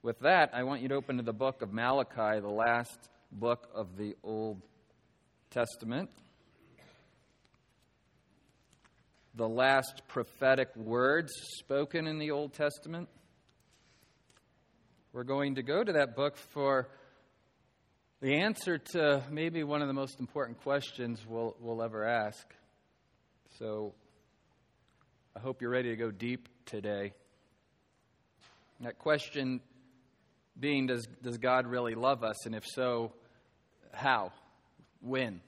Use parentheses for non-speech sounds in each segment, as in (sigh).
With that, I want you to open to the book of Malachi, the last book of the Old Testament. The last prophetic words spoken in the Old Testament. We're going to go to that book for the answer to maybe one of the most important questions we'll, we'll ever ask. So I hope you're ready to go deep today. That question being does, does God really love us? And if so, how? When?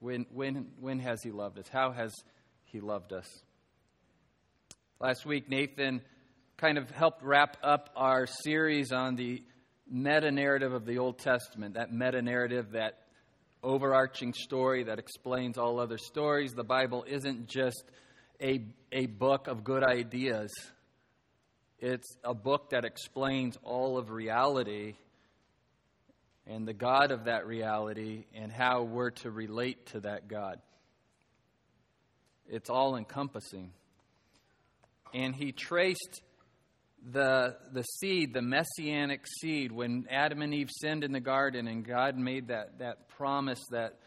When, when, when has He loved us? How has He loved us? Last week, Nathan kind of helped wrap up our series on the meta narrative of the Old Testament, that meta narrative, that overarching story that explains all other stories. The Bible isn't just a, a book of good ideas, it's a book that explains all of reality and the God of that reality and how we're to relate to that God. It's all encompassing. And he traced the, the seed, the messianic seed, when Adam and Eve sinned in the garden and God made that, that promise, that,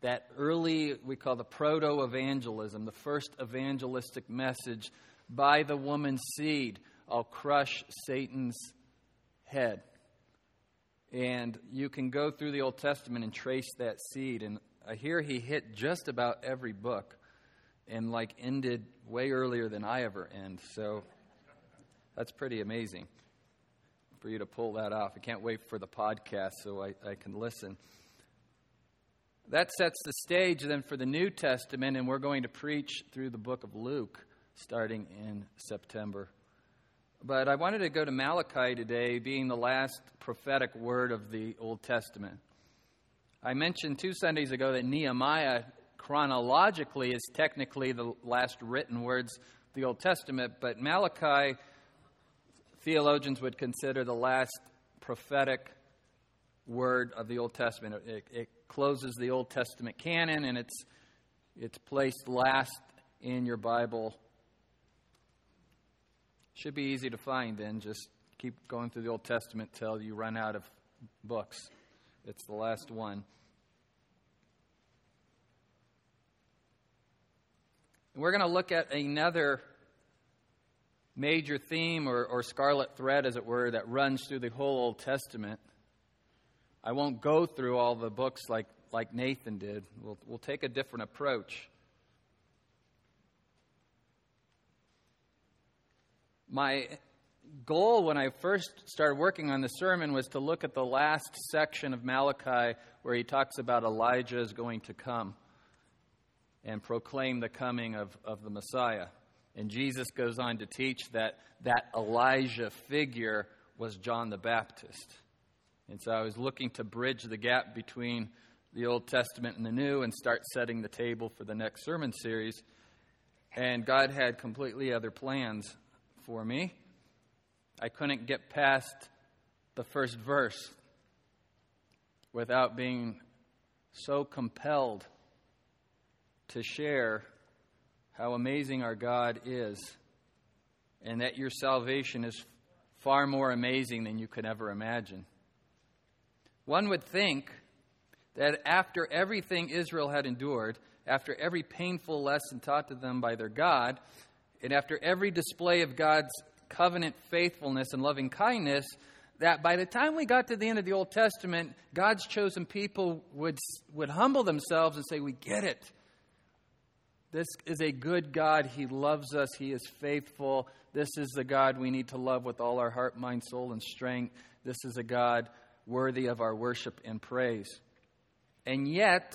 that early, we call the proto evangelium, the first evangelistic message by the woman's seed, I'll crush Satan's head. And you can go through the Old Testament and trace that seed. And I hear he hit just about every book and like ended way earlier than I ever end. So that's pretty amazing for you to pull that off. I can't wait for the podcast so I, I can listen. That sets the stage then for the New Testament, and we're going to preach through the book of Luke starting in September. But I wanted to go to Malachi today, being the last prophetic word of the Old Testament. I mentioned two Sundays ago that Nehemiah, chronologically, is technically the last written words of the Old Testament, but Malachi theologians would consider the last prophetic word of the Old Testament. It, it, closes the Old Testament canon, and it's, it's placed last in your Bible. Should be easy to find then. Just keep going through the Old Testament till you run out of books. It's the last one. We're going to look at another major theme or, or scarlet thread, as it were, that runs through the whole Old Testament. I won't go through all the books like, like Nathan did. We'll, we'll take a different approach. My goal when I first started working on the sermon was to look at the last section of Malachi where he talks about Elijah is going to come and proclaim the coming of, of the Messiah. And Jesus goes on to teach that that Elijah figure was John the Baptist. And so I was looking to bridge the gap between the Old Testament and the New and start setting the table for the next sermon series. And God had completely other plans for me. I couldn't get past the first verse without being so compelled to share how amazing our God is, and that your salvation is far more amazing than you could ever imagine. One would think that after everything Israel had endured, after every painful lesson taught to them by their God, and after every display of God's covenant faithfulness and loving kindness, that by the time we got to the end of the Old Testament, God's chosen people would, would humble themselves and say, We get it. This is a good God. He loves us. He is faithful. This is the God we need to love with all our heart, mind, soul, and strength. This is a God worthy of our worship and praise. And yet,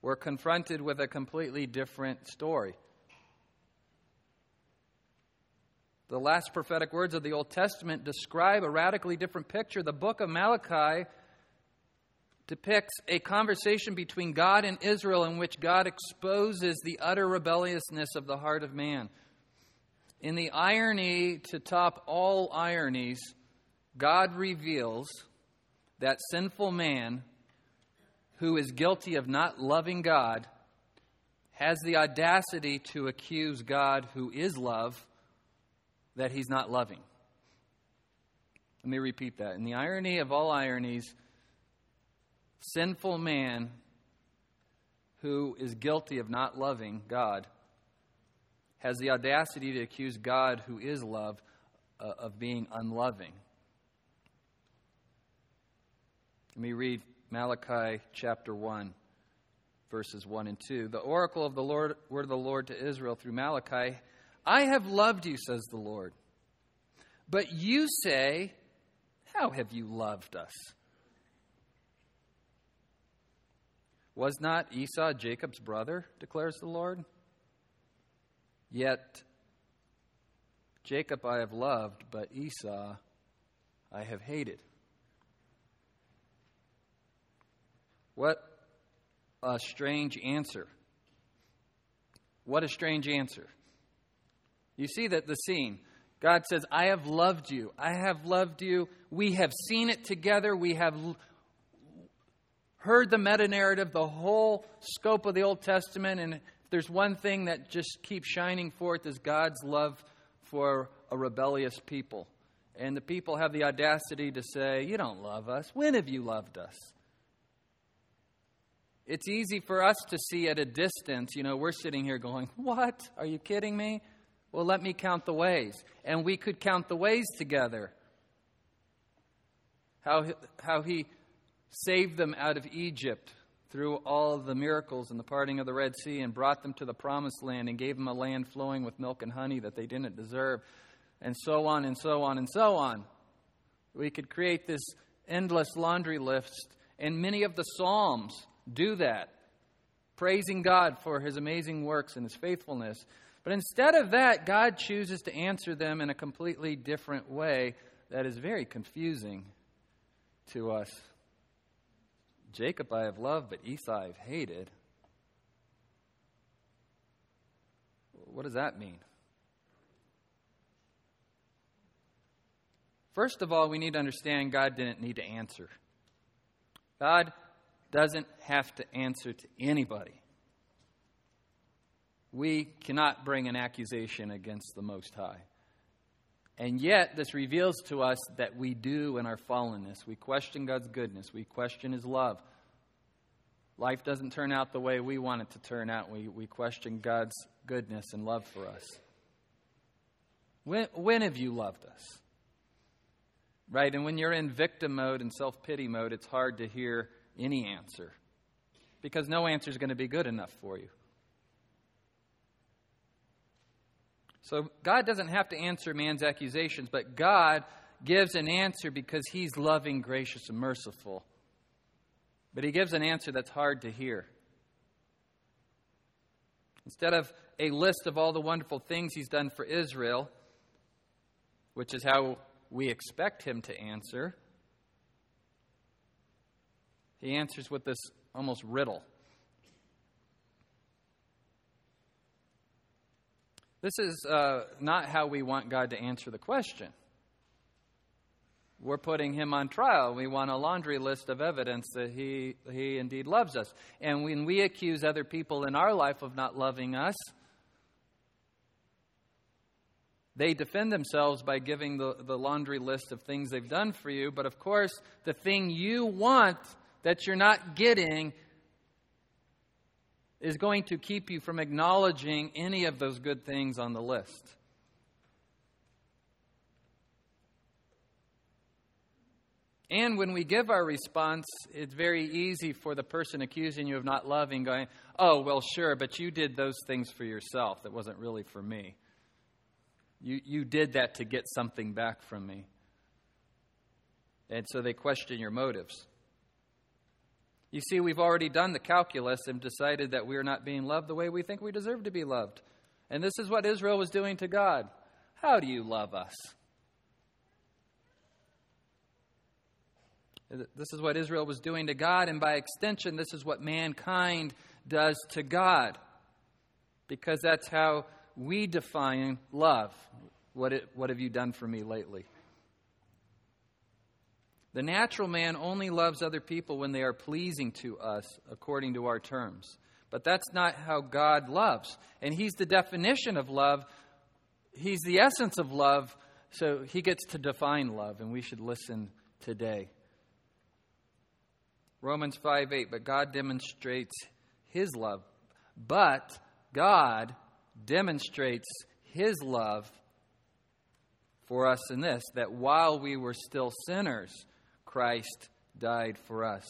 we're confronted with a completely different story. The last prophetic words of the Old Testament describe a radically different picture. The book of Malachi depicts a conversation between God and Israel in which God exposes the utter rebelliousness of the heart of man. In the irony to top all ironies, God reveals that sinful man who is guilty of not loving God has the audacity to accuse God, who is love, that he's not loving. Let me repeat that. In the irony of all ironies, sinful man who is guilty of not loving God has the audacity to accuse God, who is love, uh, of being unloving. Let me read Malachi chapter 1, verses 1 and 2. The oracle of the Lord, word of the Lord to Israel through Malachi I have loved you, says the Lord. But you say, How have you loved us? Was not Esau Jacob's brother, declares the Lord? Yet Jacob I have loved, but Esau I have hated. What a strange answer. What a strange answer. You see that the scene. God says, I have loved you. I have loved you. We have seen it together. We have heard the meta narrative, the whole scope of the Old Testament. And there's one thing that just keeps shining forth is God's love for a rebellious people. And the people have the audacity to say, You don't love us. When have you loved us? It's easy for us to see at a distance. You know, we're sitting here going, What? Are you kidding me? Well, let me count the ways. And we could count the ways together. How, how he saved them out of Egypt through all the miracles and the parting of the Red Sea and brought them to the promised land and gave them a land flowing with milk and honey that they didn't deserve, and so on and so on and so on. We could create this endless laundry list, and many of the Psalms do that, praising God for his amazing works and his faithfulness. But instead of that, God chooses to answer them in a completely different way that is very confusing to us. Jacob I have loved, but Esau I've hated. What does that mean? First of all, we need to understand God didn't need to answer. God doesn't have to answer to anybody. We cannot bring an accusation against the Most High. And yet, this reveals to us that we do in our fallenness. We question God's goodness, we question His love. Life doesn't turn out the way we want it to turn out. We, we question God's goodness and love for us. When, when have you loved us? Right? And when you're in victim mode and self pity mode, it's hard to hear any answer because no answer is going to be good enough for you. So God doesn't have to answer man's accusations, but God gives an answer because he's loving, gracious, and merciful. But he gives an answer that's hard to hear. Instead of a list of all the wonderful things he's done for Israel, which is how we expect him to answer, he answers with this almost riddle. This is uh, not how we want God to answer the question. We're putting him on trial. We want a laundry list of evidence that he, he indeed loves us. And when we accuse other people in our life of not loving us, they defend themselves by giving the, the laundry list of things they've done for you. But of course, the thing you want that you're not getting is going to keep you from acknowledging any of those good things on the list. And when we give our response, it's very easy for the person accusing you of not loving going, Oh, well, sure, but you did those things for yourself. That wasn't really for me. You, you did that to get something back from me. And so they question your motives. You see, we've already done the calculus and decided that we are not being loved the way we think we deserve to be loved. And this is what Israel was doing to God. How do you love us? This is what Israel was doing to God, and by extension, this is what mankind does to God. Because that's how we define love. What, it, what have you done for me lately? The natural man only loves other people when they are pleasing to us according to our terms. But that's not how God loves. And He's the definition of love, He's the essence of love. So he gets to define love, and we should listen today. Romans 5 8, but God demonstrates his love. But God demonstrates his love for us in this that while we were still sinners, Christ died for us.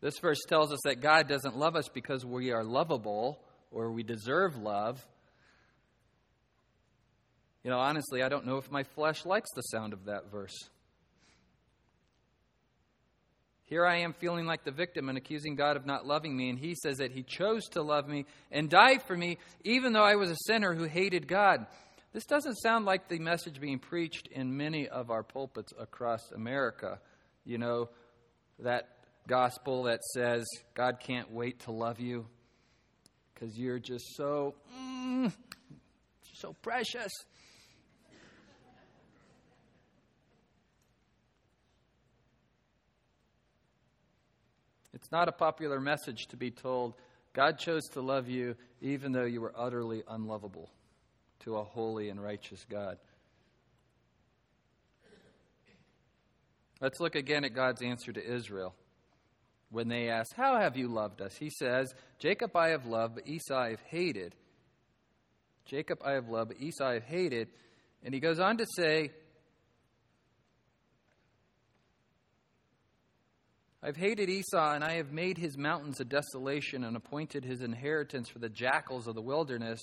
This verse tells us that God doesn't love us because we are lovable or we deserve love. You know, honestly, I don't know if my flesh likes the sound of that verse. Here I am feeling like the victim and accusing God of not loving me, and He says that He chose to love me and died for me, even though I was a sinner who hated God. This doesn't sound like the message being preached in many of our pulpits across America. You know, that gospel that says God can't wait to love you because you're just so, mm, so precious. It's not a popular message to be told God chose to love you even though you were utterly unlovable to a holy and righteous God. Let's look again at God's answer to Israel. When they ask, How have you loved us? He says, Jacob I have loved, but Esau I have hated. Jacob I have loved, but Esau I have hated. And he goes on to say, I've hated Esau, and I have made his mountains a desolation and appointed his inheritance for the jackals of the wilderness.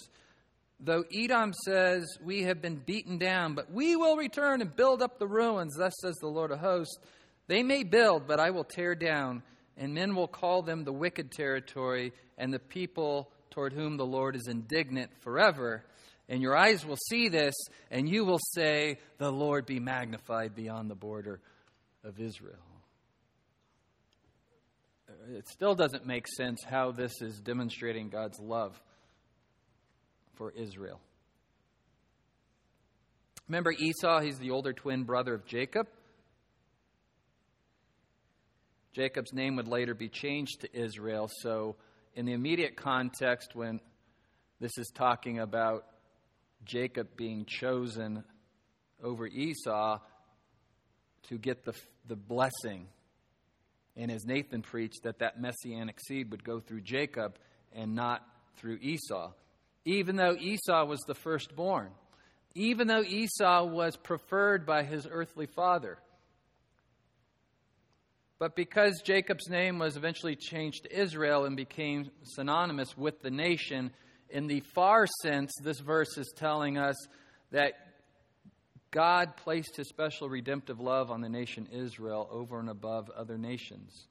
Though Edom says, We have been beaten down, but we will return and build up the ruins, thus says the Lord of hosts. They may build, but I will tear down, and men will call them the wicked territory, and the people toward whom the Lord is indignant forever. And your eyes will see this, and you will say, The Lord be magnified beyond the border of Israel it still doesn't make sense how this is demonstrating God's love for Israel. Remember Esau, he's the older twin brother of Jacob. Jacob's name would later be changed to Israel. So, in the immediate context, when this is talking about Jacob being chosen over Esau to get the, the blessing and as Nathan preached, that that messianic seed would go through Jacob and not through Esau. Even though Esau was the firstborn, even though Esau was preferred by his earthly father. But because Jacob's name was eventually changed to Israel and became synonymous with the nation, in the far sense, this verse is telling us that God placed his special redemptive love on the nation Israel over and above other nations.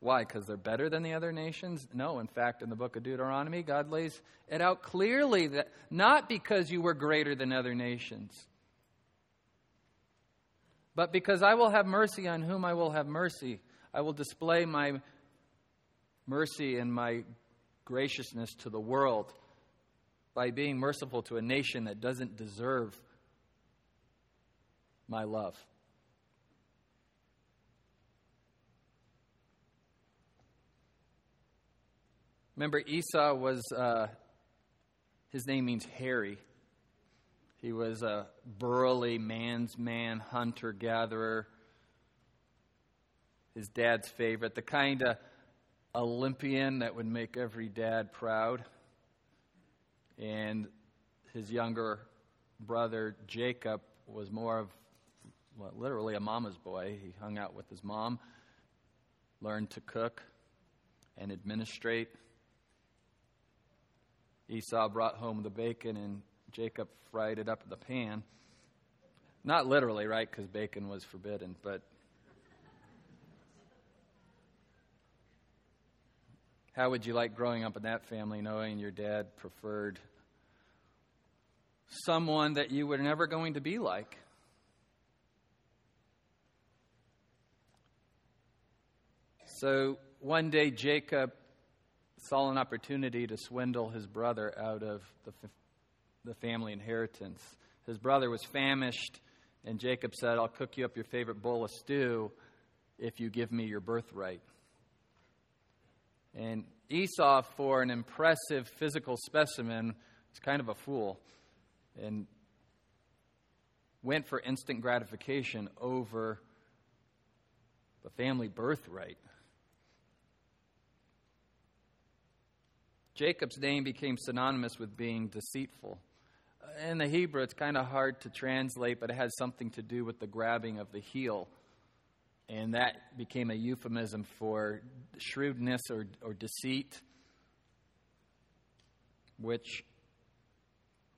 Why? Because they're better than the other nations? No. In fact, in the book of Deuteronomy, God lays it out clearly that not because you were greater than other nations, but because I will have mercy on whom I will have mercy. I will display my mercy and my graciousness to the world by being merciful to a nation that doesn't deserve my love. Remember, Esau was, uh, his name means hairy. He was a burly man's man, hunter gatherer. His dad's favorite, the kind of Olympian that would make every dad proud and his younger brother Jacob was more of well, literally a mama's boy. He hung out with his mom, learned to cook and administrate. Esau brought home the bacon, and Jacob fried it up in the pan. Not literally, right? Because bacon was forbidden, but. How would you like growing up in that family knowing your dad preferred someone that you were never going to be like. So one day, Jacob saw an opportunity to swindle his brother out of the, the family inheritance. His brother was famished, and Jacob said, I'll cook you up your favorite bowl of stew if you give me your birthright. And Esau, for an impressive physical specimen, was kind of a fool and went for instant gratification over the family birthright. Jacob's name became synonymous with being deceitful. In the Hebrew, it's kind of hard to translate, but it has something to do with the grabbing of the heel. And that became a euphemism for shrewdness or, or deceit, which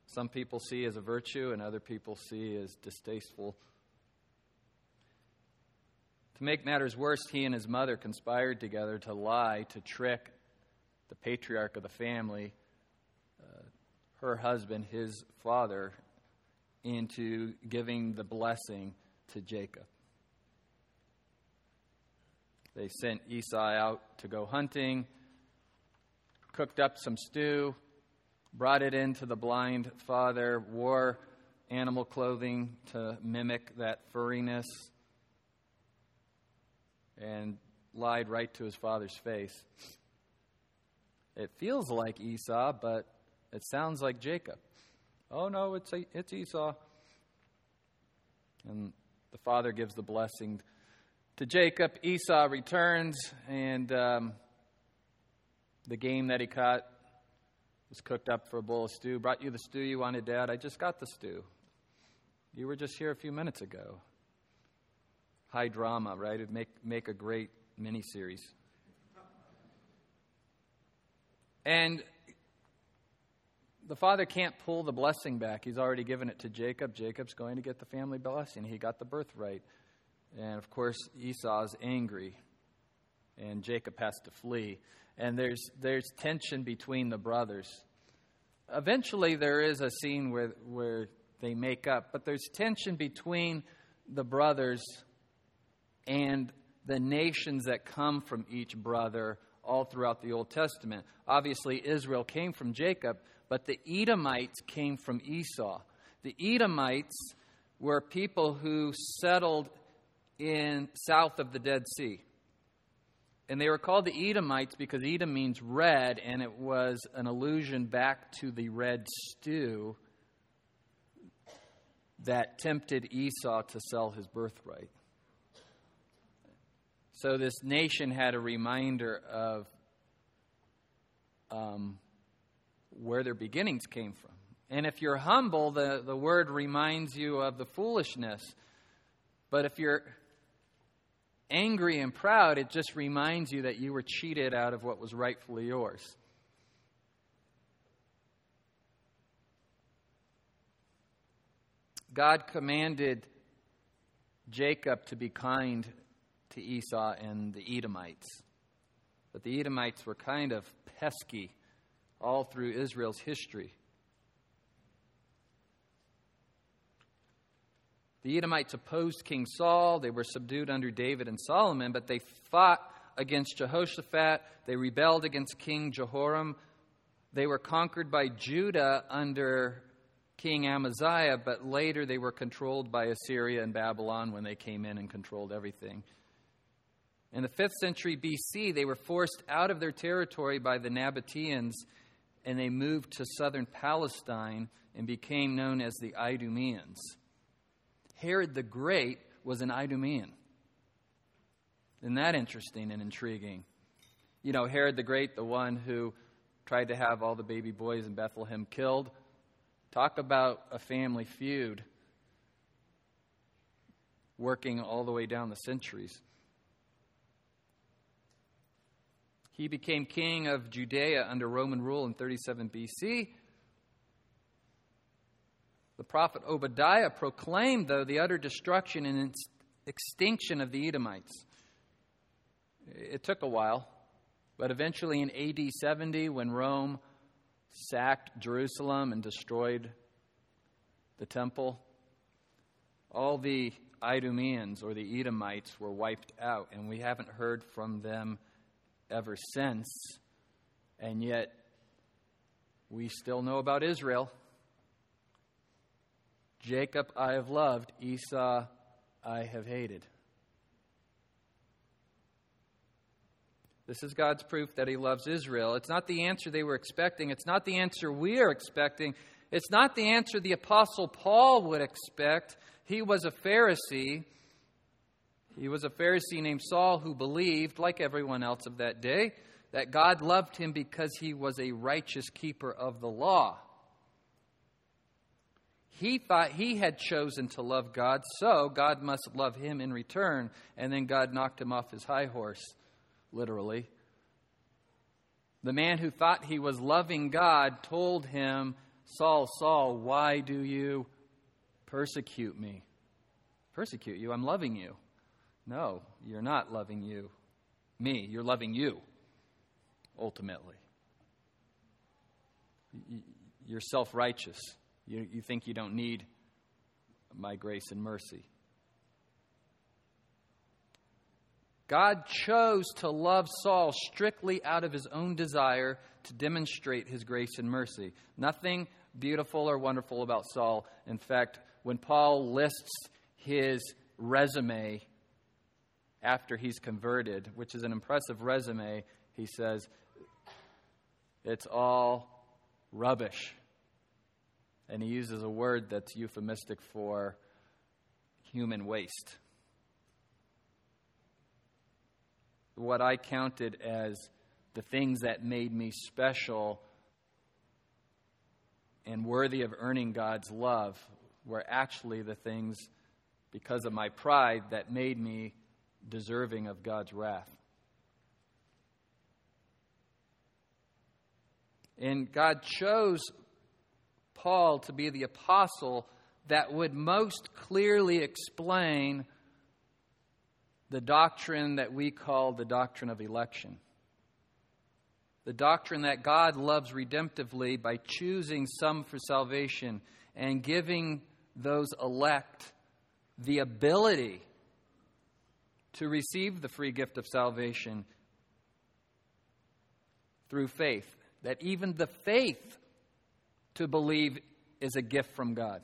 some people see as a virtue and other people see as distasteful. To make matters worse, he and his mother conspired together to lie, to trick the patriarch of the family, uh, her husband, his father, into giving the blessing to Jacob. They sent Esau out to go hunting, cooked up some stew, brought it into the blind father, wore animal clothing to mimic that furriness, and lied right to his father's face. It feels like Esau, but it sounds like Jacob. Oh no, it's, it's Esau. And the father gives the blessing to Jacob. Esau returns, and um, the game that he caught was cooked up for a bowl of stew. Brought you the stew you wanted, Dad. I just got the stew. You were just here a few minutes ago. High drama, right? It'd make, make a great miniseries. And the father can't pull the blessing back. He's already given it to Jacob. Jacob's going to get the family blessing. He got the birthright. And of course, Esau's angry, and Jacob has to flee and there's, there's tension between the brothers. Eventually, there is a scene where, where they make up, but there's tension between the brothers and the nations that come from each brother all throughout the Old Testament. Obviously, Israel came from Jacob, but the Edomites came from Esau. The Edomites were people who settled in south of the Dead Sea. And they were called the Edomites because Edom means red, and it was an allusion back to the red stew that tempted Esau to sell his birthright. So this nation had a reminder of um, where their beginnings came from. And if you're humble, the, the word reminds you of the foolishness. But if you're angry and proud, it just reminds you that you were cheated out of what was rightfully yours. God commanded Jacob to be kind to Esau and the Edomites. But the Edomites were kind of pesky all through Israel's history. The Edomites opposed King Saul. They were subdued under David and Solomon, but they fought against Jehoshaphat. They rebelled against King Jehoram. They were conquered by Judah under King Amaziah, but later they were controlled by Assyria and Babylon when they came in and controlled everything. In the 5th century BC, they were forced out of their territory by the Nabateans and they moved to southern Palestine and became known as the Idumeans. Herod the Great was an Idumean. Isn't that interesting and intriguing? You know, Herod the Great, the one who tried to have all the baby boys in Bethlehem killed. Talk about a family feud working all the way down the centuries. He became king of Judea under Roman rule in 37 BC. The prophet Obadiah proclaimed, though, the utter destruction and extinction of the Edomites. It took a while, but eventually in AD 70, when Rome sacked Jerusalem and destroyed the temple, all the Idumeans or the Edomites were wiped out, and we haven't heard from them ever since. And yet, we still know about Israel. Jacob I have loved, Esau I have hated. This is God's proof that He loves Israel. It's not the answer they were expecting. It's not the answer we are expecting. It's not the answer the Apostle Paul would expect. He was a Pharisee. He was a Pharisee named Saul who believed, like everyone else of that day, that God loved him because he was a righteous keeper of the law. He thought he had chosen to love God, so God must love him in return. And then God knocked him off his high horse, literally. The man who thought he was loving God told him, Saul, Saul, why do you persecute me? Persecute you? I'm loving you. No, you're not loving you. Me, you're loving you, ultimately. You're self righteous. You, you think you don't need my grace and mercy. God chose to love Saul strictly out of his own desire to demonstrate his grace and mercy. Nothing beautiful or wonderful about Saul. In fact, when Paul lists his resume after he's converted, which is an impressive resume, he says, it's all rubbish. And he uses a word that's euphemistic for human waste. What I counted as the things that made me special and worthy of earning God's love were actually the things, because of my pride, that made me deserving of God's wrath. And God chose Paul to be the apostle that would most clearly explain the doctrine that we call the doctrine of election. The doctrine that God loves redemptively by choosing some for salvation and giving those elect the ability to receive the free gift of salvation through faith. That even the faith to believe is a gift from God.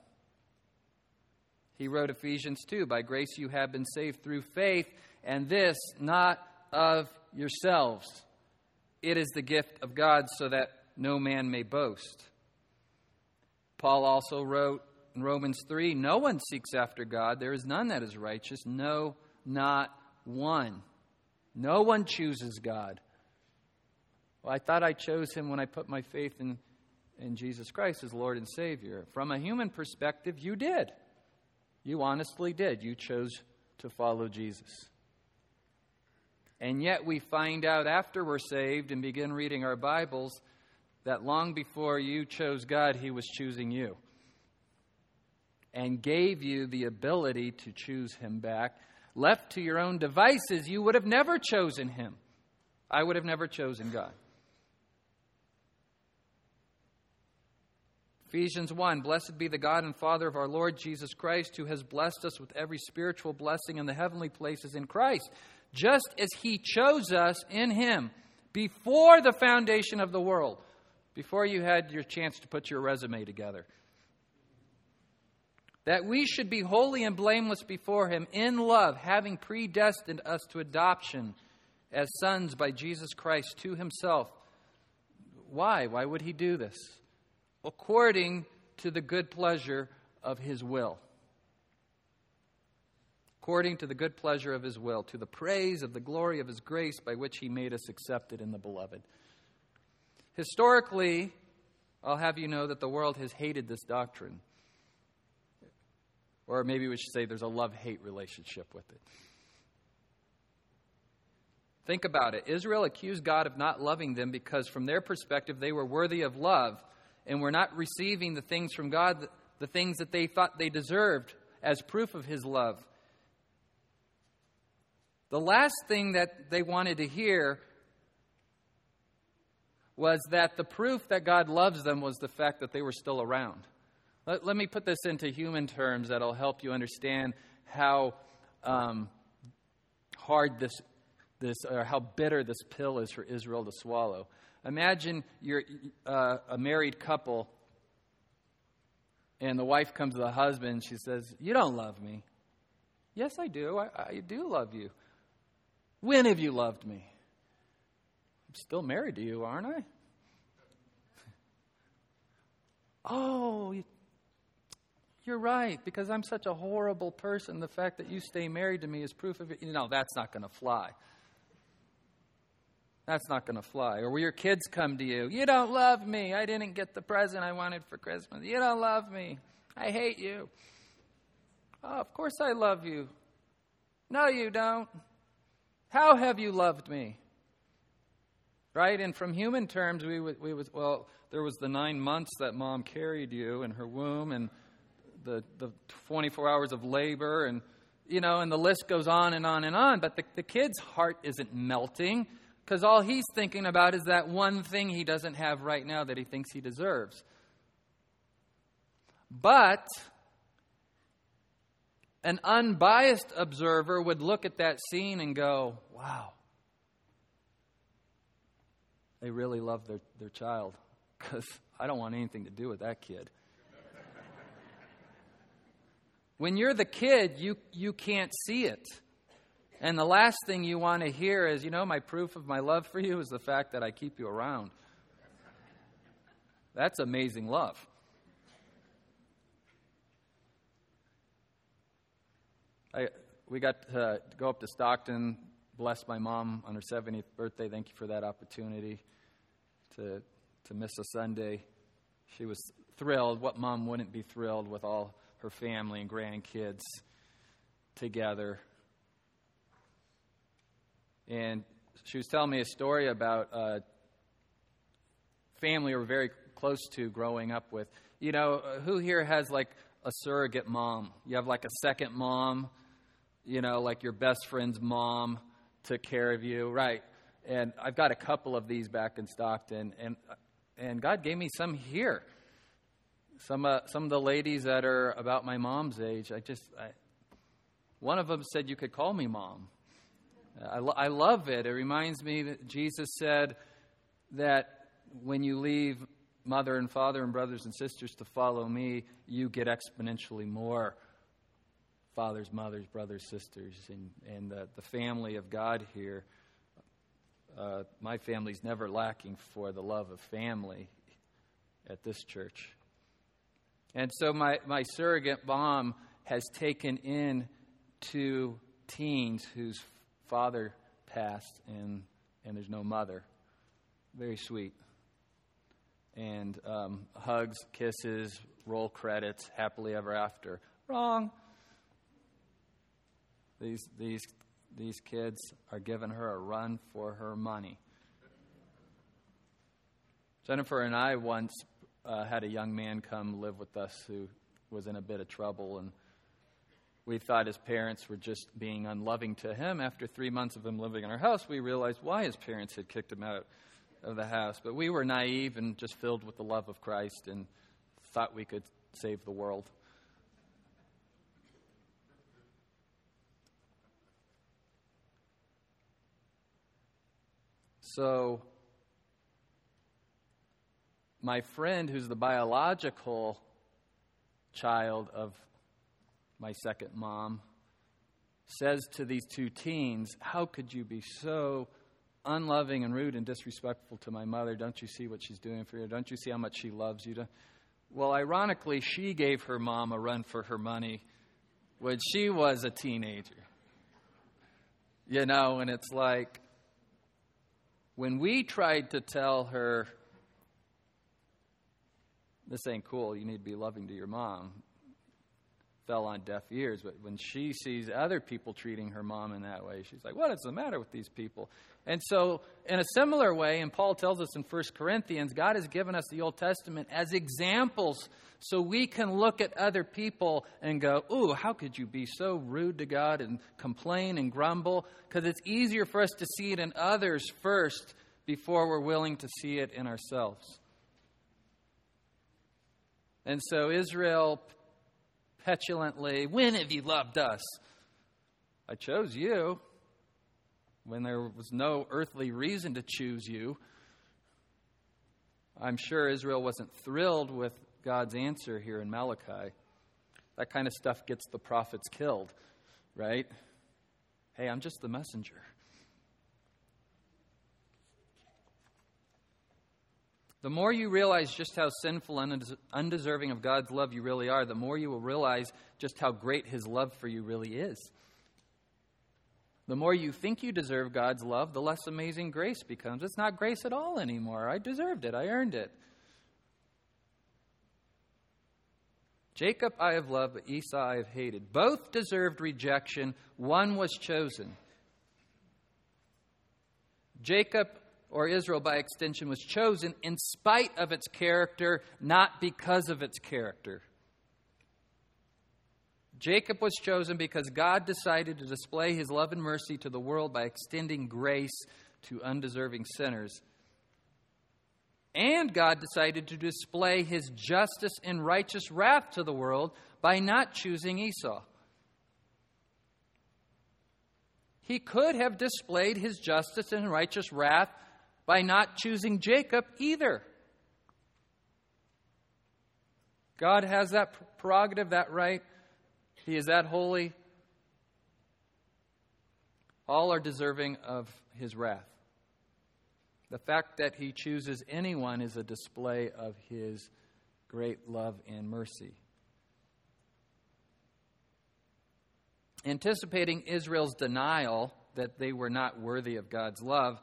He wrote Ephesians 2 By grace you have been saved through faith, and this not of yourselves. It is the gift of God so that no man may boast. Paul also wrote in Romans 3 No one seeks after God. There is none that is righteous. No, not one. No one chooses God. Well, I thought I chose him when I put my faith in, in Jesus Christ as Lord and Savior. From a human perspective, you did. You honestly did. You chose to follow Jesus. And yet we find out after we're saved and begin reading our Bibles that long before you chose God, He was choosing you and gave you the ability to choose Him back. Left to your own devices, you would have never chosen Him. I would have never chosen God. Ephesians 1 Blessed be the God and Father of our Lord Jesus Christ, who has blessed us with every spiritual blessing in the heavenly places in Christ, just as He chose us in Him before the foundation of the world, before you had your chance to put your resume together. That we should be holy and blameless before Him in love, having predestined us to adoption as sons by Jesus Christ to Himself. Why? Why would He do this? according to the good pleasure of his will. According to the good pleasure of his will, to the praise of the glory of his grace by which he made us accepted in the beloved. Historically, I'll have you know that the world has hated this doctrine. Or maybe we should say there's a love hate relationship with it. Think about it. Israel accused God of not loving them because, from their perspective, they were worthy of love and were not receiving the things from God, the things that they thought they deserved as proof of His love. The last thing that they wanted to hear was that the proof that God loves them was the fact that they were still around. Let, let me put this into human terms that'll help you understand how um, hard this, this, or how bitter this pill is for Israel to swallow. Imagine you're uh, a married couple, and the wife comes to the husband and she says, You don't love me. Yes, I do. I, I do love you. When have you loved me? I'm still married to you, aren't I? (laughs) Oh, you're right, because I'm such a horrible person. The fact that you stay married to me is proof of it. You know, that's not going to fly. That's not going to fly. Or will your kids come to you, you don't love me. I didn't get the present I wanted for Christmas. You don't love me. I hate you. Oh, of course I love you. No, you don't. How have you loved me? Right? And from human terms, we would, we would well, there was the nine months that mom carried you in her womb and the, the 24 hours of labor and, you know, and the list goes on and on and on. But the, the kid's heart isn't melting because all he's thinking about is that one thing he doesn't have right now that he thinks he deserves. But an unbiased observer would look at that scene and go, wow, they really love their, their child because I don't want anything to do with that kid. When you're the kid, you, you can't see it. And the last thing you want to hear is, you know, my proof of my love for you is the fact that I keep you around. That's amazing love. I, we got to go up to Stockton, bless my mom on her 70th birthday. Thank you for that opportunity to, to miss a Sunday. She was thrilled. What mom wouldn't be thrilled with all her family and grandkids together? And she was telling me a story about a family we were very close to growing up with. You know, who here has like a surrogate mom? You have like a second mom you know, like your best friend's mom took care of you, right? And I've got a couple of these back in Stockton, and and God gave me some here. Some uh, some of the ladies that are about my mom's age, I just I, one of them said you could call me mom. I, lo- I love it. It reminds me that Jesus said that when you leave mother and father and brothers and sisters to follow me, you get exponentially more fathers, mothers, brothers, sisters, and, and the, the family of God here. Uh, my family's never lacking for the love of family at this church. And so my, my surrogate mom has taken in two teens whose father passed and, and there's no mother. Very sweet. And um, hugs, kisses, roll credits, happily ever after. Wrong. These, these, these kids are giving her a run for her money. Jennifer and I once uh, had a young man come live with us who was in a bit of trouble, and we thought his parents were just being unloving to him. After three months of him living in our house, we realized why his parents had kicked him out of the house. But we were naive and just filled with the love of Christ and thought we could save the world. So, my friend, who's the biological child of my second mom, says to these two teens, How could you be so unloving and rude and disrespectful to my mother? Don't you see what she's doing for you? Don't you see how much she loves you? Well, ironically, she gave her mom a run for her money when she was a teenager. You know, and it's like, when we tried to tell her, this ain't cool, you need to be loving to your mom, fell on deaf ears. But when she sees other people treating her mom in that way, she's like, what is the matter with these people? And so, in a similar way, and Paul tells us in 1 Corinthians, God has given us the Old Testament as examples so we can look at other people and go, Ooh, how could you be so rude to God and complain and grumble? Because it's easier for us to see it in others first before we're willing to see it in ourselves. And so Israel petulantly, When have you loved us? I chose you when there was no earthly reason to choose you. I'm sure Israel wasn't thrilled with God's answer here in Malachi. That kind of stuff gets the prophets killed, right? Hey, I'm just the messenger. The more you realize just how sinful and undeserving of God's love you really are, the more you will realize just how great His love for you really is. The more you think you deserve God's love, the less amazing grace becomes. It's not grace at all anymore. I deserved it, I earned it. Jacob I have loved, but Esau I have hated. Both deserved rejection, one was chosen. Jacob or Israel by extension, was chosen in spite of its character, not because of its character. Jacob was chosen because God decided to display his love and mercy to the world by extending grace to undeserving sinners. And God decided to display his justice and righteous wrath to the world by not choosing Esau. He could have displayed his justice and righteous wrath by not choosing Jacob either. God has that prerogative, that right. He is that holy. All are deserving of his wrath. The fact that he chooses anyone is a display of his great love and mercy. Anticipating Israel's denial that they were not worthy of God's love,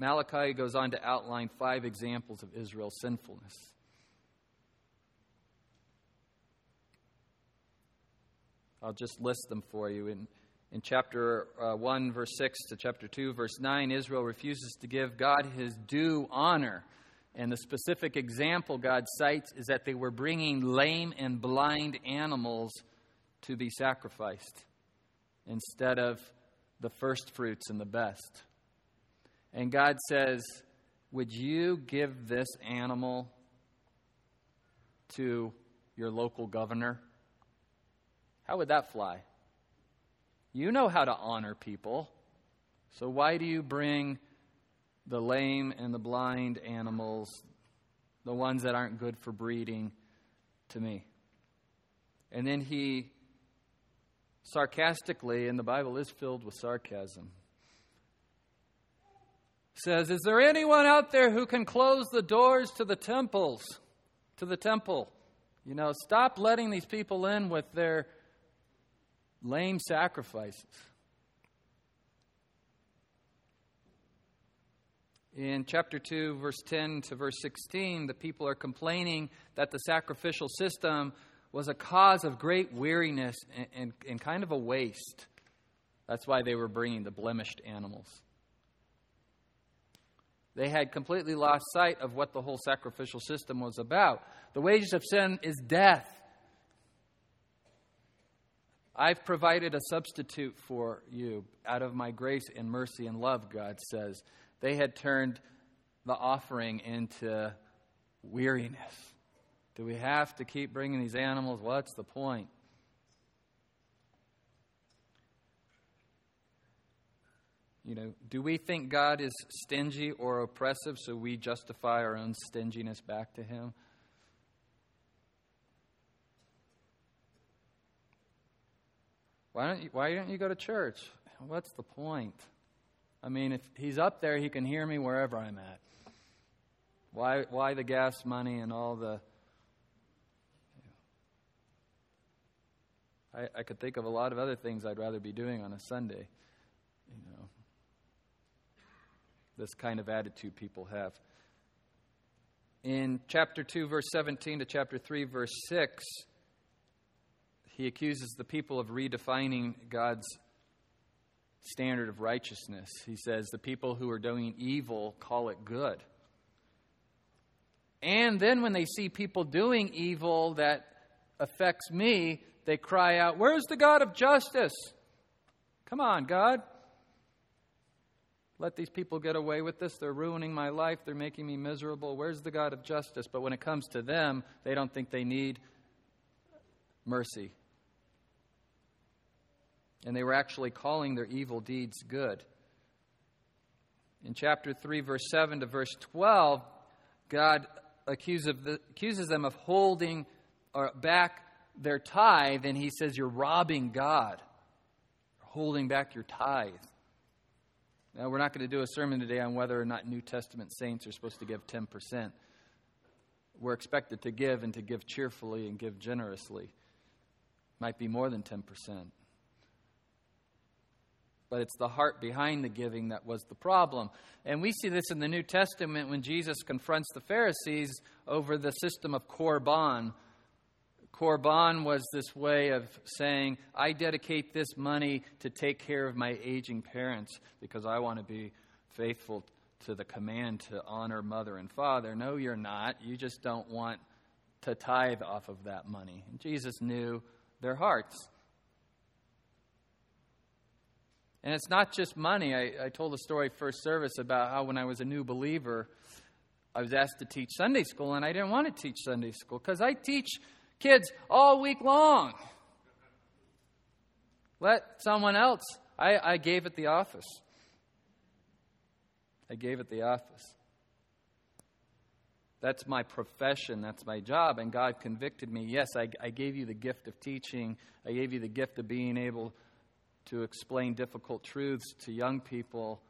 Malachi goes on to outline five examples of Israel's sinfulness. I'll just list them for you. In, in chapter uh, 1, verse 6 to chapter 2, verse 9, Israel refuses to give God his due honor. And the specific example God cites is that they were bringing lame and blind animals to be sacrificed instead of the first fruits and the best. And God says, Would you give this animal to your local governor? How would that fly? You know how to honor people. So why do you bring the lame and the blind animals, the ones that aren't good for breeding, to me? And then he sarcastically, and the Bible is filled with sarcasm, says, Is there anyone out there who can close the doors to the temples, to the temple? You know, stop letting these people in with their lame sacrifices. In chapter 2, verse 10 to verse 16, the people are complaining that the sacrificial system was a cause of great weariness and, and, and kind of a waste. That's why they were bringing the blemished animals. They had completely lost sight of what the whole sacrificial system was about. The wages of sin is death. I've provided a substitute for you out of my grace and mercy and love, God says. They had turned the offering into weariness. Do we have to keep bringing these animals? What's the point? You know, do we think God is stingy or oppressive so we justify our own stinginess back to Him? Why don't you, why don't you go to church? What's the point? I mean, if He's up there, He can hear me wherever I'm at. Why, why the gas money and all the. I, I could think of a lot of other things I'd rather be doing on a Sunday. You know, this kind of attitude people have. In chapter 2, verse 17 to chapter 3, verse 6, he accuses the people of redefining God's standard of righteousness. He says, The people who are doing evil call it good. And then when they see people doing evil that affects me, they cry out, Where's the God of justice? Come on, God let these people get away with this. They're ruining my life. They're making me miserable. Where's the God of justice? But when it comes to them, they don't think they need mercy. And they were actually calling their evil deeds good. In chapter 3, verse 7 to verse 12, God accuses them of holding uh, back their tithe, and he says, You're robbing God, You're holding back your tithe. Now, we're not going to do a sermon today on whether or not New Testament saints are supposed to give 10%. We're expected to give and to give cheerfully and give generously. Might be more than 10%. But it's the heart behind the giving that was the problem. And we see this in the New Testament when Jesus confronts the Pharisees over the system of korban. Korban was this way of saying, I dedicate this money to take care of my aging parents because I want to be faithful to the command to honor mother and father. No, you're not. You just don't want to tithe off of that money. And Jesus knew their hearts. And it's not just money. I, I told a story first service about how when I was a new believer, I was asked to teach Sunday school, and I didn't want to teach Sunday school because I teach kids all week long. Let someone else. I, I gave at the office. I gave at the office. That's my profession. That's my job. And God convicted me. Yes, I, I gave you the gift of teaching. I gave you the gift of being able to explain difficult truths to young people,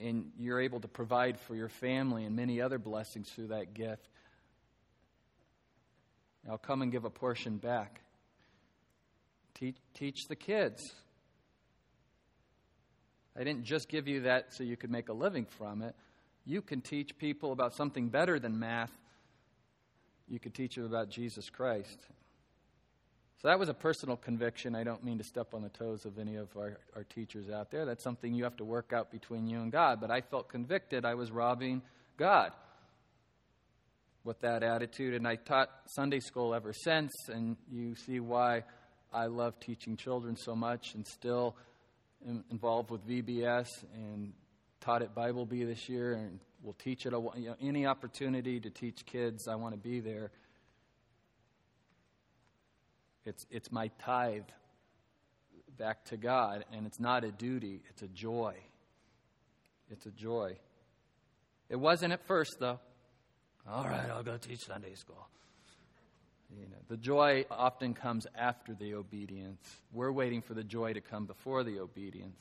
and you're able to provide for your family and many other blessings through that gift. I'll come and give a portion back. Teach, teach the kids. I didn't just give you that so you could make a living from it. You can teach people about something better than math. You could teach them about Jesus Christ. So that was a personal conviction. I don't mean to step on the toes of any of our, our teachers out there. That's something you have to work out between you and God. But I felt convicted I was robbing God with that attitude. And I taught Sunday school ever since. And you see why I love teaching children so much and still am involved with VBS and taught at Bible Bee this year and will teach it. You know, any opportunity to teach kids, I want to be there. It's, it's my tithe back to God, and it's not a duty, it's a joy. It's a joy. It wasn't at first, though. All right, I'll go teach Sunday school. You know, the joy often comes after the obedience. We're waiting for the joy to come before the obedience.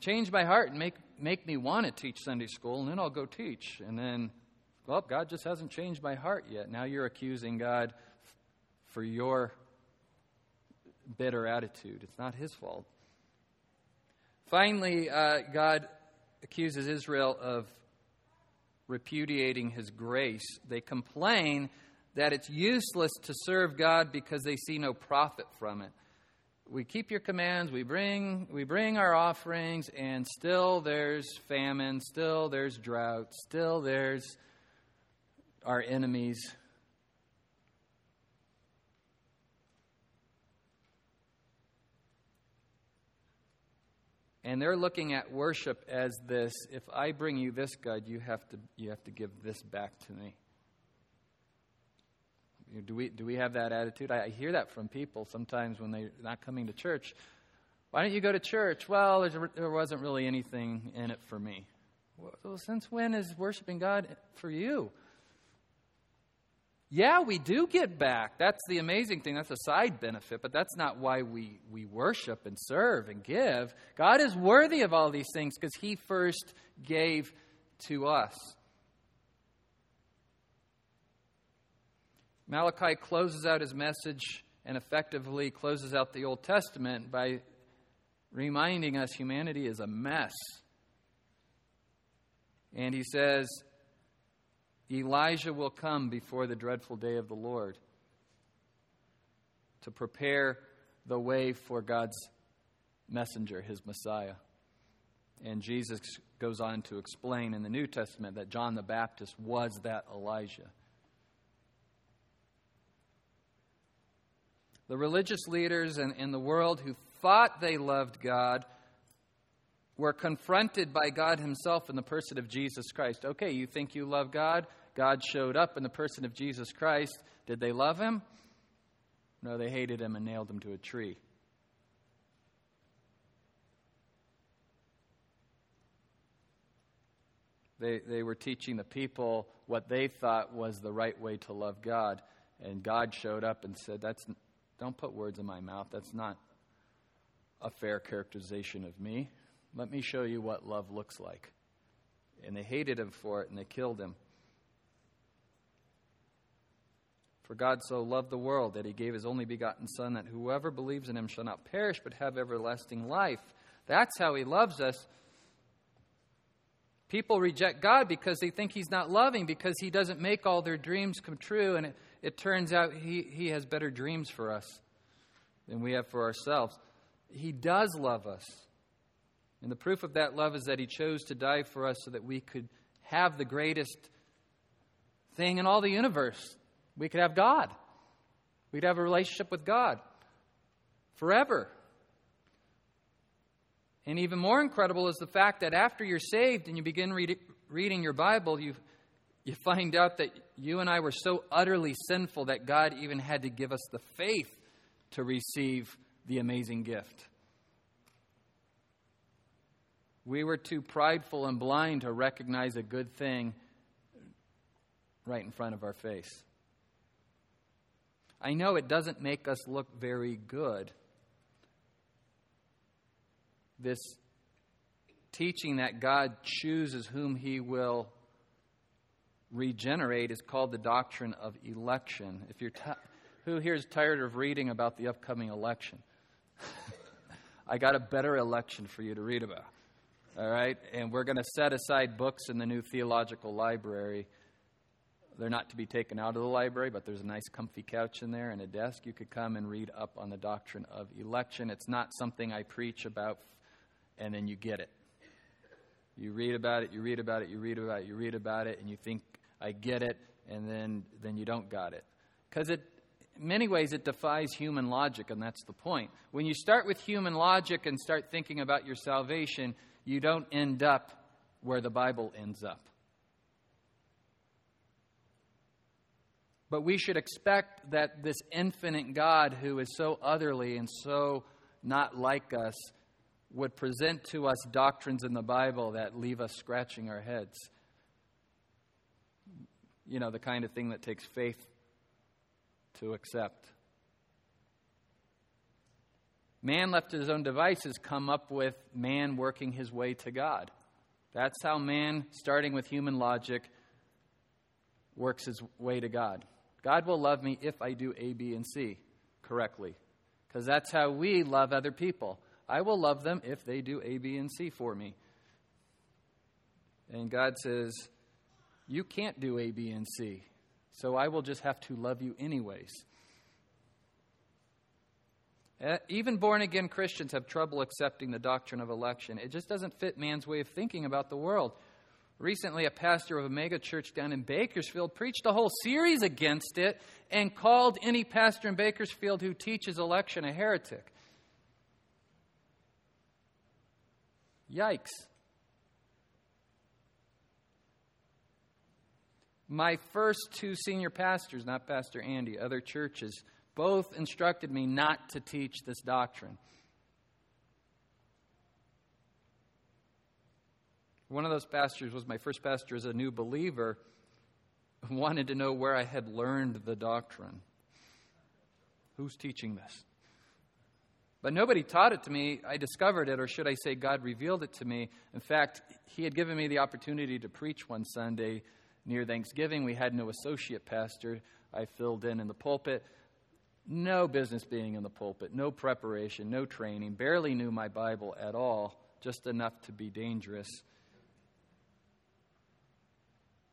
Change my heart and make, make me want to teach Sunday school, and then I'll go teach. And then, well, God just hasn't changed my heart yet. Now you're accusing God for your bitter attitude. It's not his fault. Finally, uh, God accuses Israel of repudiating his grace. They complain that it's useless to serve God because they see no profit from it. We keep your commands, we bring, we bring our offerings, and still there's famine, still there's drought, still there's our enemies And they're looking at worship as this if I bring you this, God, you have to, you have to give this back to me. Do we, do we have that attitude? I, hear that from people sometimes when they're not coming to church. Why don't you go to church? Well, there wasn't really anything in it for me. Well, since when is worshiping God for you? Yeah, we do get back. That's the amazing thing. That's a side benefit, but that's not why we, we worship and serve and give. God is worthy of all these things because He first gave to us. Malachi closes out his message and effectively closes out the Old Testament by reminding us humanity is a mess. And he says, Elijah will come before the dreadful day of the Lord to prepare the way for God's messenger, his Messiah. And Jesus goes on to explain in the New Testament that John the Baptist was that Elijah. The religious leaders in, in the world who thought they loved God were confronted by God Himself in the person of Jesus Christ. Okay, you think you love God? God showed up in the person of Jesus Christ. Did they love Him? No, they hated Him and nailed Him to a tree. They, they were teaching the people what they thought was the right way to love God. And God showed up and said, That's, Don't put words in my mouth. That's not a fair characterization of me. Let me show you what love looks like. And they hated him for it, and they killed him. For God so loved the world that he gave his only begotten Son, that whoever believes in him shall not perish, but have everlasting life. That's how he loves us. People reject God because they think he's not loving, because he doesn't make all their dreams come true. And it, it turns out he, he has better dreams for us than we have for ourselves. He does love us. And the proof of that love is that he chose to die for us so that we could have the greatest thing in all the universe we could have God. We'd have a relationship with God forever. And even more incredible is the fact that after you're saved and you begin read, reading your Bible, you, you find out that you and I were so utterly sinful that God even had to give us the faith to receive the amazing gift. We were too prideful and blind to recognize a good thing right in front of our face. I know it doesn't make us look very good. This teaching that God chooses whom he will regenerate is called the doctrine of election. If you're t- who here is tired of reading about the upcoming election? (laughs) I got a better election for you to read about. All right? And we're going to set aside books in the new theological library they're not to be taken out of the library, but there's a nice comfy couch in there and a desk. You could come and read up on the doctrine of election. It's not something I preach about and then you get it. You read about it, you read about it, you read about it, you read about it, and you think, I get it, and then, then you don't got it. Because it, in many ways, it defies human logic, and that's the point. When you start with human logic and start thinking about your salvation, you don't end up where the Bible ends up. But we should expect that this infinite God, who is so otherly and so not like us, would present to us doctrines in the Bible that leave us scratching our heads. You know, the kind of thing that takes faith to accept. Man left to his own devices come up with man working his way to God. That's how man, starting with human logic, works his way to God. God will love me if I do A, B, and C correctly. Because that's how we love other people. I will love them if they do A, B, and C for me. And God says, You can't do A, B, and C. So I will just have to love you anyways. Uh, even born again Christians have trouble accepting the doctrine of election. It just doesn't fit man's way of thinking about the world. Recently, a pastor of a mega church down in Bakersfield preached a whole series against it and called any pastor in Bakersfield who teaches election a heretic. Yikes. My first two senior pastors, not Pastor Andy, other churches, both instructed me not to teach this doctrine. One of those pastors was my first pastor as a new believer, wanted to know where I had learned the doctrine. Who's teaching this? But nobody taught it to me. I discovered it, or should I say, God revealed it to me. In fact, He had given me the opportunity to preach one Sunday near Thanksgiving. We had no associate pastor. I filled in in the pulpit. No business being in the pulpit, no preparation, no training, barely knew my Bible at all, just enough to be dangerous.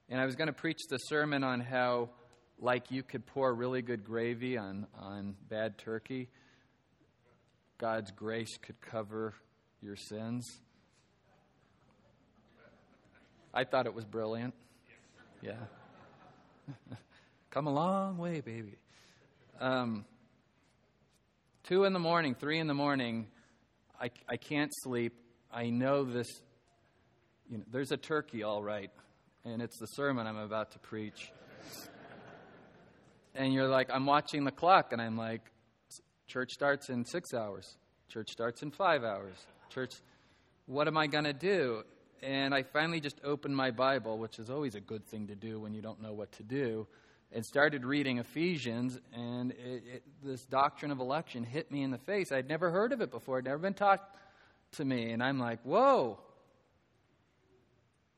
And I was going to preach the sermon on how, like you could pour really good gravy on, on bad turkey, God's grace could cover your sins. I thought it was brilliant. Yeah. (laughs) Come a long way, baby. Um, two in the morning, three in the morning, I, I can't sleep. I know this. You know, there's a turkey, all right and it's the sermon I'm about to preach. And you're like, I'm watching the clock, and I'm like, church starts in six hours, church starts in five hours, church, what am I going to do? And I finally just opened my Bible, which is always a good thing to do when you don't know what to do, and started reading Ephesians. And it, it, this doctrine of election hit me in the face. I'd never heard of it before, I'd never been taught to me. And I'm like, whoa.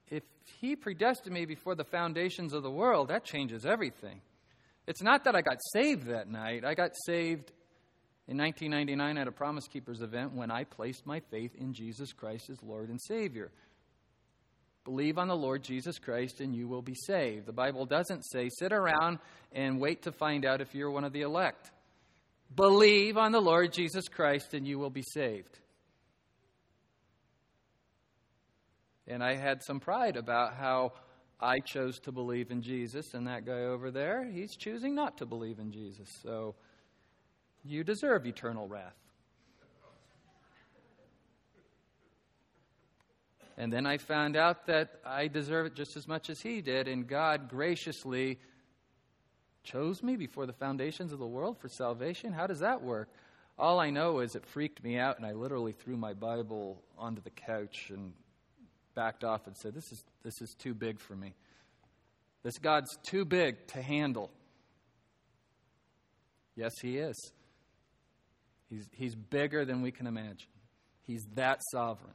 If he predestined me before the foundations of the world, that changes everything. It's not that I got saved that night. I got saved in 1999 at a Promise Keepers event when I placed my faith in Jesus Christ as Lord and Savior. Believe on the Lord Jesus Christ and you will be saved. The Bible doesn't say sit around and wait to find out if you're one of the elect. Believe on the Lord Jesus Christ and you will be saved. And I had some pride about how I chose to believe in Jesus, and that guy over there, he's choosing not to believe in Jesus. So you deserve eternal wrath. And then I found out that I deserve it just as much as he did, and God graciously chose me before the foundations of the world for salvation. How does that work? All I know is it freaked me out, and I literally threw my Bible onto the couch and backed off and said, This is, this is too big for me. This God's too big to handle. Yes, He is. He's, he's bigger than we can imagine. He's that sovereign.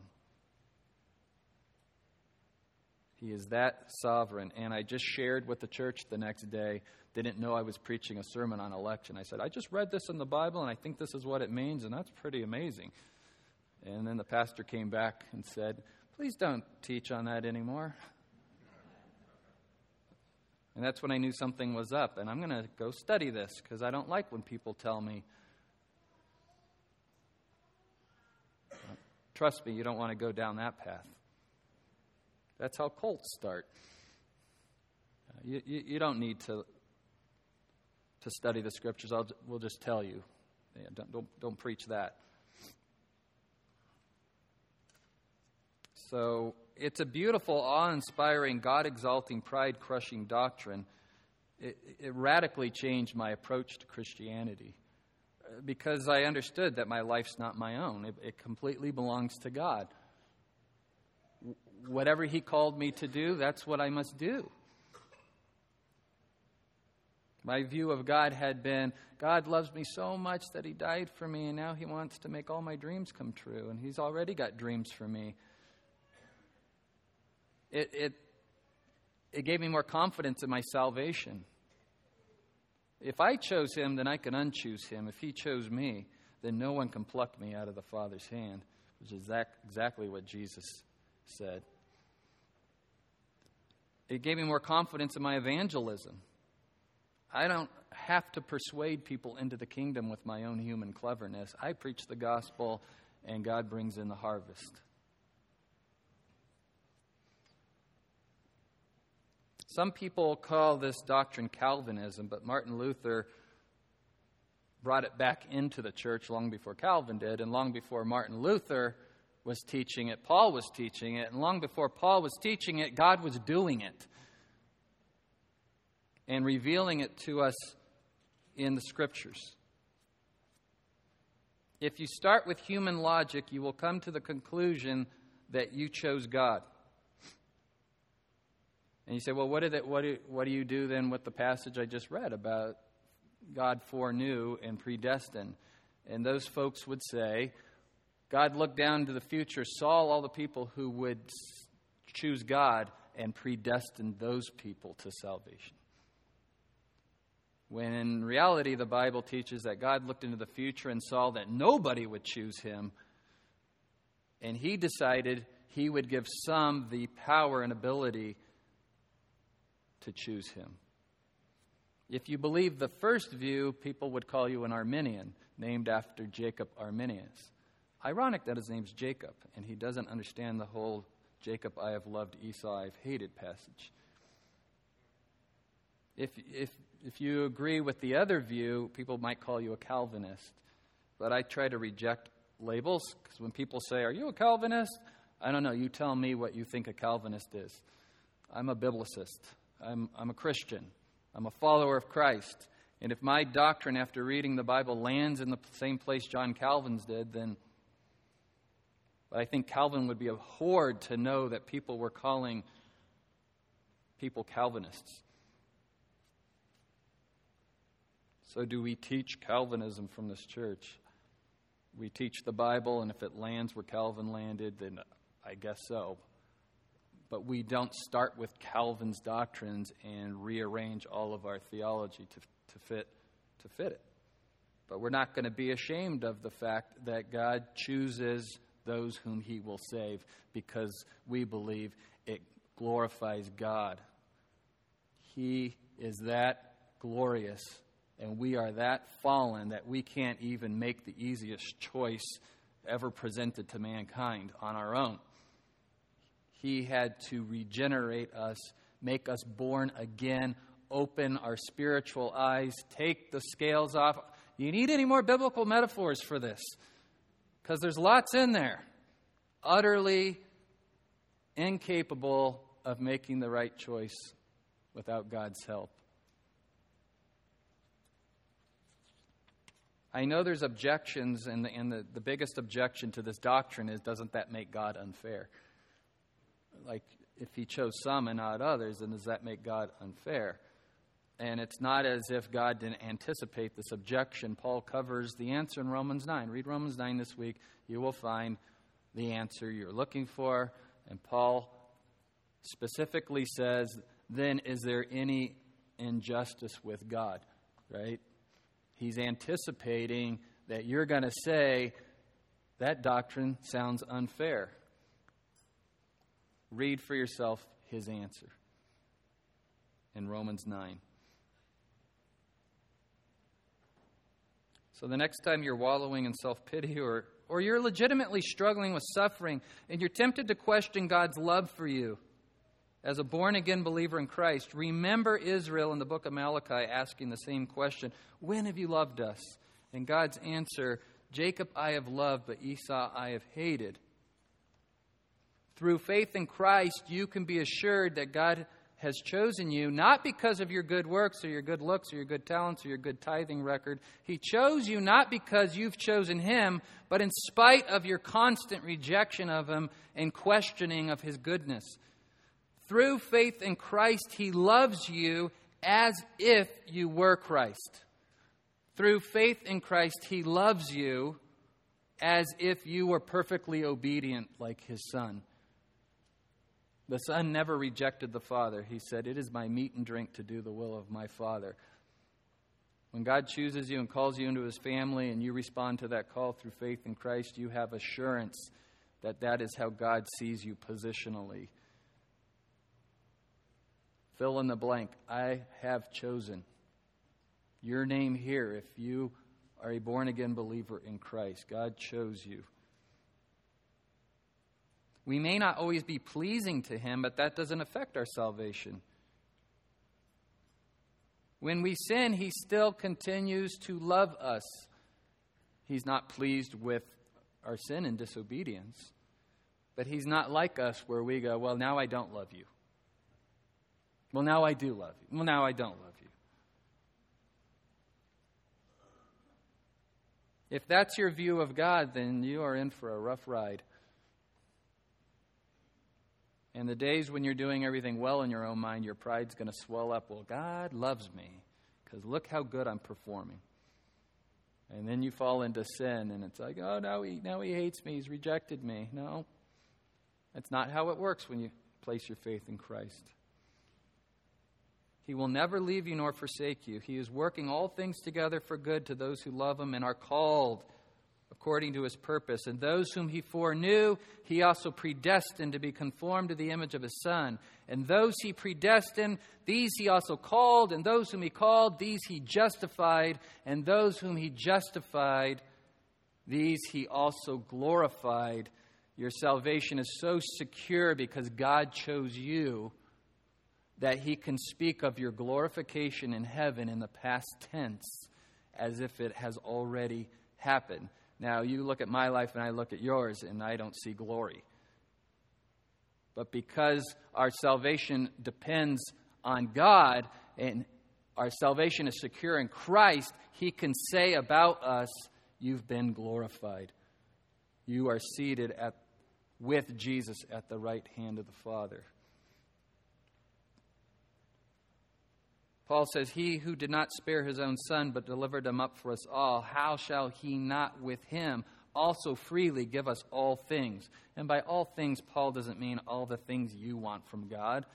He is that sovereign. And I just shared with the church the next day. Didn't know I was preaching a sermon on election. I said, I just read this in the Bible and I think this is what it means, and that's pretty amazing. And then the pastor came back and said, Please don't teach on that anymore. And that's when I knew something was up. And I'm going to go study this because I don't like when people tell me, Trust me, you don't want to go down that path. That's how cults start. Uh, you, you, you, don't need to, to study the scriptures. I'll, we'll just tell you. Yeah, don't, don't, don't preach that. So it's a beautiful, awe inspiring, God exalting, pride crushing doctrine. It, it, radically changed my approach to Christianity uh, because I understood that my life's not my own, it, it completely belongs to God whatever He called me to do, that's what I must do. My view of God had been God loves me so much that He died for me, and now He wants to make all my dreams come true, and He's already got dreams for me. It, it, it gave me more confidence in my salvation. If I chose Him, then I can unchoose Him. If He chose me, then no one can pluck me out of the Father's hand, which is exactly what Jesus said. It gave me more confidence in my evangelism. I don't have to persuade people into the kingdom with my own human cleverness. I preach the gospel, and God brings in the harvest. Some people call this doctrine Calvinism, but Martin Luther brought it back into the church long before Calvin did, and long before Martin Luther was teaching it, Paul was teaching it, and long before Paul was teaching it, God was doing it and revealing it to us in the scriptures. If you start with human logic, you will come to the conclusion that you chose God. And you say, well, what, did it, what, do, what do you do then with the passage I just read about God foreknew and predestined? And those folks would say, God looked down to the future, saw all the people who would choose God, and predestined those people to salvation. When in reality, the Bible teaches that God looked into the future and saw that nobody would choose him, and he decided he would give some the power and ability to choose him. If you believe the first view, people would call you an Arminian, named after Jacob Arminius. Ironic that his name's Jacob, and he doesn't understand the whole Jacob I have loved, Esau I've hated passage. If, if, if you agree with the other view, people might call you a Calvinist. But I try to reject labels because when people say, Are you a Calvinist? I don't know. You tell me what you think a Calvinist is. I'm a biblicist, I'm, I'm a Christian, I'm a follower of Christ. And if my doctrine after reading the Bible lands in the same place John Calvin's did, then but I think Calvin would be abhorred to know that people were calling people Calvinists. So, do we teach Calvinism from this church? we teach the Bible, and if it lands where Calvin landed, then I guess so. But we don't start with Calvin's doctrines and rearrange all of our theology to, to, fit, to fit it. But we're not going to be ashamed of the fact that God chooses those whom he will save because we believe it glorifies God. He is that glorious, and we are that fallen that we can't even make the easiest choice ever presented to mankind on our own. He had to regenerate us, make us born again, open our spiritual eyes, take the scales off. You need any more biblical metaphors for this? Because there's lots in there. Utterly incapable of making the right choice without God's help. I know there's objections, and, the, the, the biggest objection to this doctrine is doesn't that make God unfair? Like, if he chose some and not others, then does that make God unfair? And it's not as if God didn't anticipate this objection. Paul covers the answer in Romans 9. Read Romans 9 this week. You will find the answer you're looking for. And Paul specifically says, then is there any injustice with God? Right? He's anticipating that you're going to say, that doctrine sounds unfair. Read for yourself his answer in Romans 9. So the next time you're wallowing in self pity or, or you're legitimately struggling with suffering and you're tempted to question God's love for you as a born again believer in Christ, remember Israel in the book of Malachi asking the same question When have you loved us? And God's answer Jacob I have loved, but Esau I have hated. Through faith in Christ, you can be assured that God has chosen you not because of your good works or your good looks or your good talents or your good tithing record. He chose you not because you've chosen Him, but in spite of your constant rejection of Him and questioning of His goodness. Through faith in Christ, He loves you as if you were Christ. Through faith in Christ, He loves you as if you were perfectly obedient like His Son. The Son never rejected the Father. He said, It is my meat and drink to do the will of my Father. When God chooses you and calls you into his family and you respond to that call through faith in Christ, you have assurance that that is how God sees you positionally. Fill in the blank. I have chosen your name here if you are a born again believer in Christ. God chose you. We may not always be pleasing to Him, but that doesn't affect our salvation. When we sin, He still continues to love us. He's not pleased with our sin and disobedience, but He's not like us where we go, Well, now I don't love you. Well, now I do love you. Well, now I don't love you. If that's your view of God, then you are in for a rough ride. And the days when you're doing everything well in your own mind, your pride's going to swell up. Well, God loves me because look how good I'm performing. And then you fall into sin, and it's like, oh, now he, now he hates me. He's rejected me. No, that's not how it works when you place your faith in Christ. He will never leave you nor forsake you. He is working all things together for good to those who love him and are called according to his purpose. And those whom he foreknew, he also predestined to be conformed to the image of his Son. And those he predestined, these he also called. And those whom he called, these he justified. And those whom he justified, these he also glorified. Your salvation is so secure because God chose you that he can speak of your glorification in heaven in the past tense as if it has already happened. Now, you look at my life and I look at yours, and I don't see glory. But because our salvation depends on God and our salvation is secure in Christ, He can say about us, You've been glorified. You are seated at, with Jesus at the right hand of the Father. Paul says, He who did not spare his own son, but delivered him up for us all, how shall he not with him also freely give us all things. And by all things, Paul doesn't mean all the things you want from God.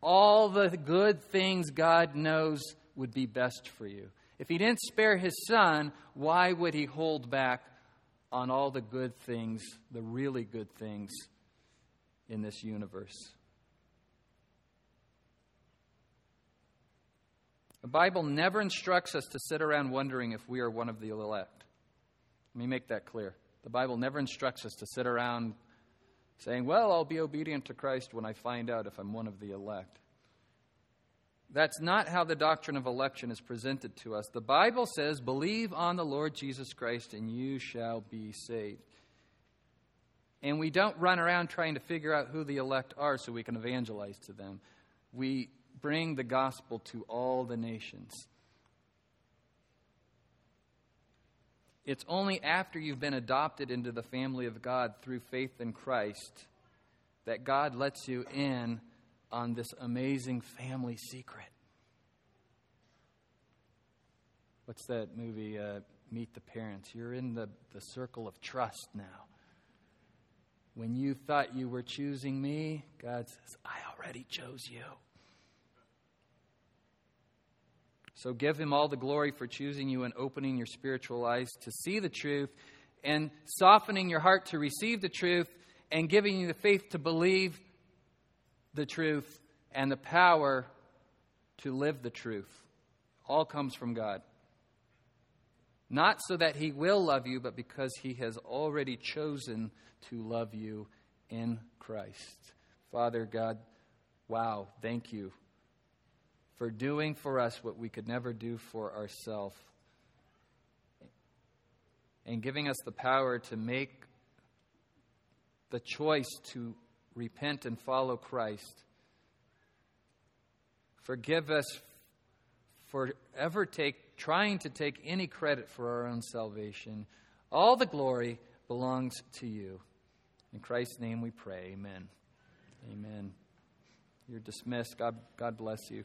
All the good things God knows would be best for you. If he didn't spare his son, why would he hold back on all the good things, the really good things in this universe? The Bible never instructs us to sit around wondering if we are one of the elect. Let me make that clear. The Bible never instructs us to sit around saying, Well, I'll be obedient to Christ when I find out if I'm one of the elect. That's not how the doctrine of election is presented to us. The Bible says, Believe on the Lord Jesus Christ and you shall be saved. And we don't run around trying to figure out who the elect are so we can evangelize to them. We bring the gospel to all the nations. It's only after you've been adopted into the family of God through faith in Christ that God lets you in on this amazing family secret. What's that movie, uh, Meet the Parents? You're in the, the circle of trust now. When you thought you were choosing me, God says, I already chose you. So give him all the glory for choosing you and opening your spiritual eyes to see the truth and softening your heart to receive the truth and giving you the faith to believe the truth and the power to live the truth. All comes from God. Not so that he will love you, but because he has already chosen to love you in Christ. Father God, wow, thank you for doing for us what we could never do for ourselves and giving us the power to make the choice to repent and follow Christ. Forgive us for ever take, trying to take any credit for our own salvation. All the glory belongs to you. In Christ's name we pray. Amen. Amen. You're dismissed. God, God bless you.